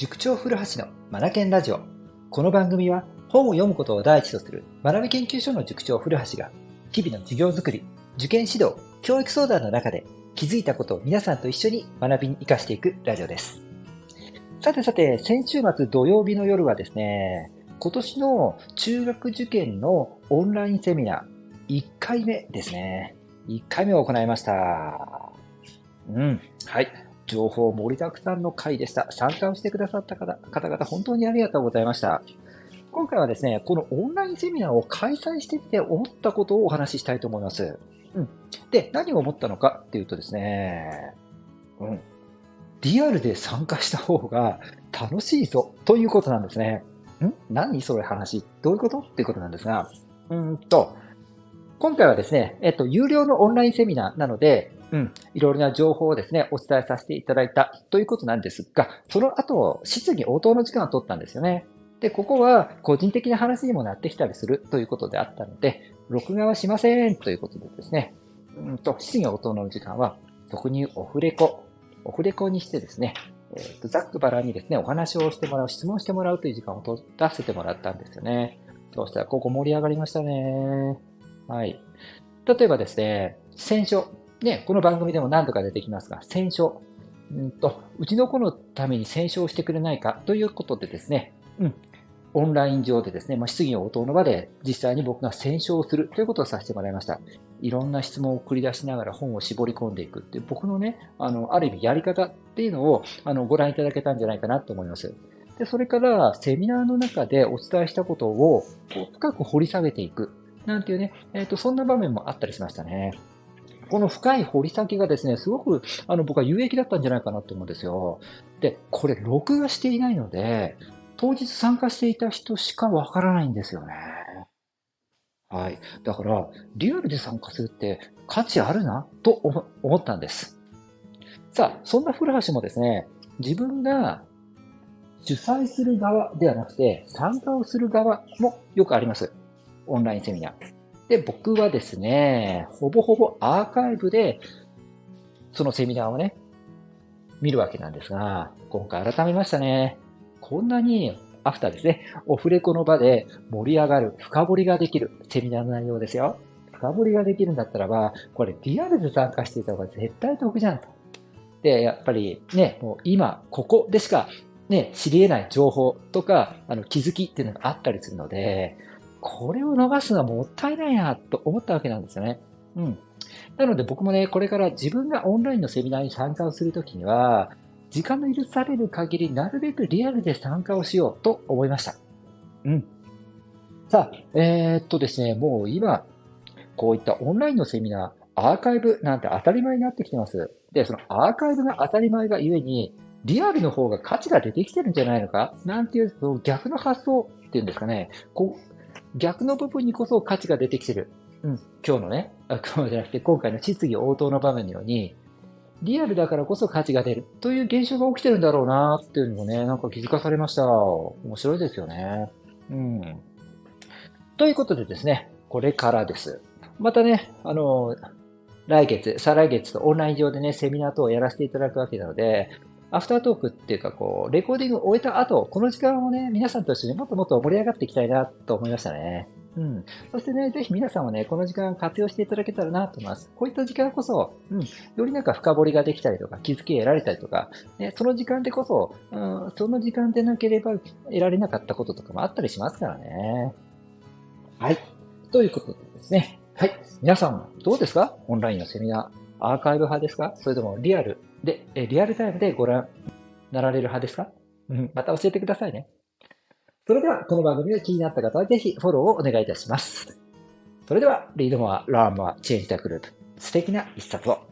塾長古橋のマナケンラジオ。この番組は本を読むことを第一とする学び研究所の塾長古橋が日々の授業づくり、受験指導、教育相談の中で気づいたことを皆さんと一緒に学びに活かしていくラジオです。さてさて、先週末土曜日の夜はですね、今年の中学受験のオンラインセミナー1回目ですね。1回目を行いました。うん。はい。情報盛りだくさんの回でした。参加をしてくださった方々、本当にありがとうございました。今回はですね、このオンラインセミナーを開催してみて思ったことをお話ししたいと思います。うん。で、何を思ったのかっていうとですね、うん。リアルで参加した方が楽しいぞということなんですね。ん？何それ話？どういうこと？っていうことなんですが、うんと、今回はですね、えっと、有料のオンラインセミナーなので、うん、いろいろな情報をですね、お伝えさせていただいたということなんですが、その後、質疑応答の時間を取ったんですよね。で、ここは個人的な話にもなってきたりするということであったので、録画はしませんということでですね、うんと、質疑応答の時間は、俗にオフレコ、オフレコにしてですね、えっ、ー、と、ざっくばらにですね、お話をしてもらう、質問してもらうという時間を取らせてもらったんですよね。そうしたら、ここ盛り上がりましたね。はい。例えばですね、選書。ね、この番組でも何度か出てきますが、選書。うんと、うちの子のために選書をしてくれないかということでですね、うん、オンライン上でですね、まあ、質疑応答の場で実際に僕が選書をするということをさせてもらいました。いろんな質問を繰り出しながら本を絞り込んでいくっていう僕のね、あの、ある意味やり方っていうのをあのご覧いただけたんじゃないかなと思います。で、それからセミナーの中でお伝えしたことをこう深く掘り下げていくなんていうね、えっ、ー、と、そんな場面もあったりしましたね。この深い掘り先がですね、すごく、あの、僕は有益だったんじゃないかなと思うんですよ。で、これ、録画していないので、当日参加していた人しかわからないんですよね。はい。だから、リアルで参加するって価値あるな、と思ったんです。さあ、そんな古橋もですね、自分が主催する側ではなくて、参加をする側もよくあります。オンラインセミナー。で、僕はですね、ほぼほぼアーカイブで、そのセミナーをね、見るわけなんですが、今回改めましたね。こんなに、アフターですね、オフレコの場で盛り上がる、深掘りができるセミナーの内容ですよ。深掘りができるんだったらば、これリアルで参加していた方が絶対得じゃんと。で、やっぱりね、もう今、ここでしかね、知り得ない情報とか、あの、気づきっていうのがあったりするので、これを逃すのはもったいないなと思ったわけなんですよね。うん。なので僕もね、これから自分がオンラインのセミナーに参加をするときには、時間の許される限り、なるべくリアルで参加をしようと思いました。うん。さあ、えー、っとですね、もう今、こういったオンラインのセミナー、アーカイブなんて当たり前になってきてます。で、そのアーカイブが当たり前がゆえに、リアルの方が価値が出てきてるんじゃないのか？なんていう、逆の発想っていうんですかね。こう、逆の部分にこそ価値が出てきてる。うん。今日のね、あ今日じゃなくて今回の質疑応答の場面のように、リアルだからこそ価値が出るという現象が起きてるんだろうなっていうのもね、なんか気づかされました。面白いですよね。うん。ということでですね、これからです。またね、あの、来月、再来月とオンライン上でね、セミナー等をやらせていただくわけなので、アフタートークっていうか、こう、レコーディングを終えた後、この時間をね、皆さんと一緒にもっともっと盛り上がっていきたいなと思いましたね。うん。そしてね、ぜひ皆さんもね、この時間活用していただけたらなと思います。こういった時間こそ、うん、よりなんか深掘りができたりとか、気づき得られたりとか、ね、その時間でこそ、うん、その時間でなければ得られなかったこととかもあったりしますからね。はい。ということでですね。はい。皆さん、どうですか？オンラインのセミナー。アーカイブ派ですか？それともリアルで、えリアルタイムでご覧なられる派ですか、また教えてくださいね。それでは、この番組が気になった方はぜひフォローをお願いいたします。それでは、 Read more, learn more, change the globe、素敵な一冊を。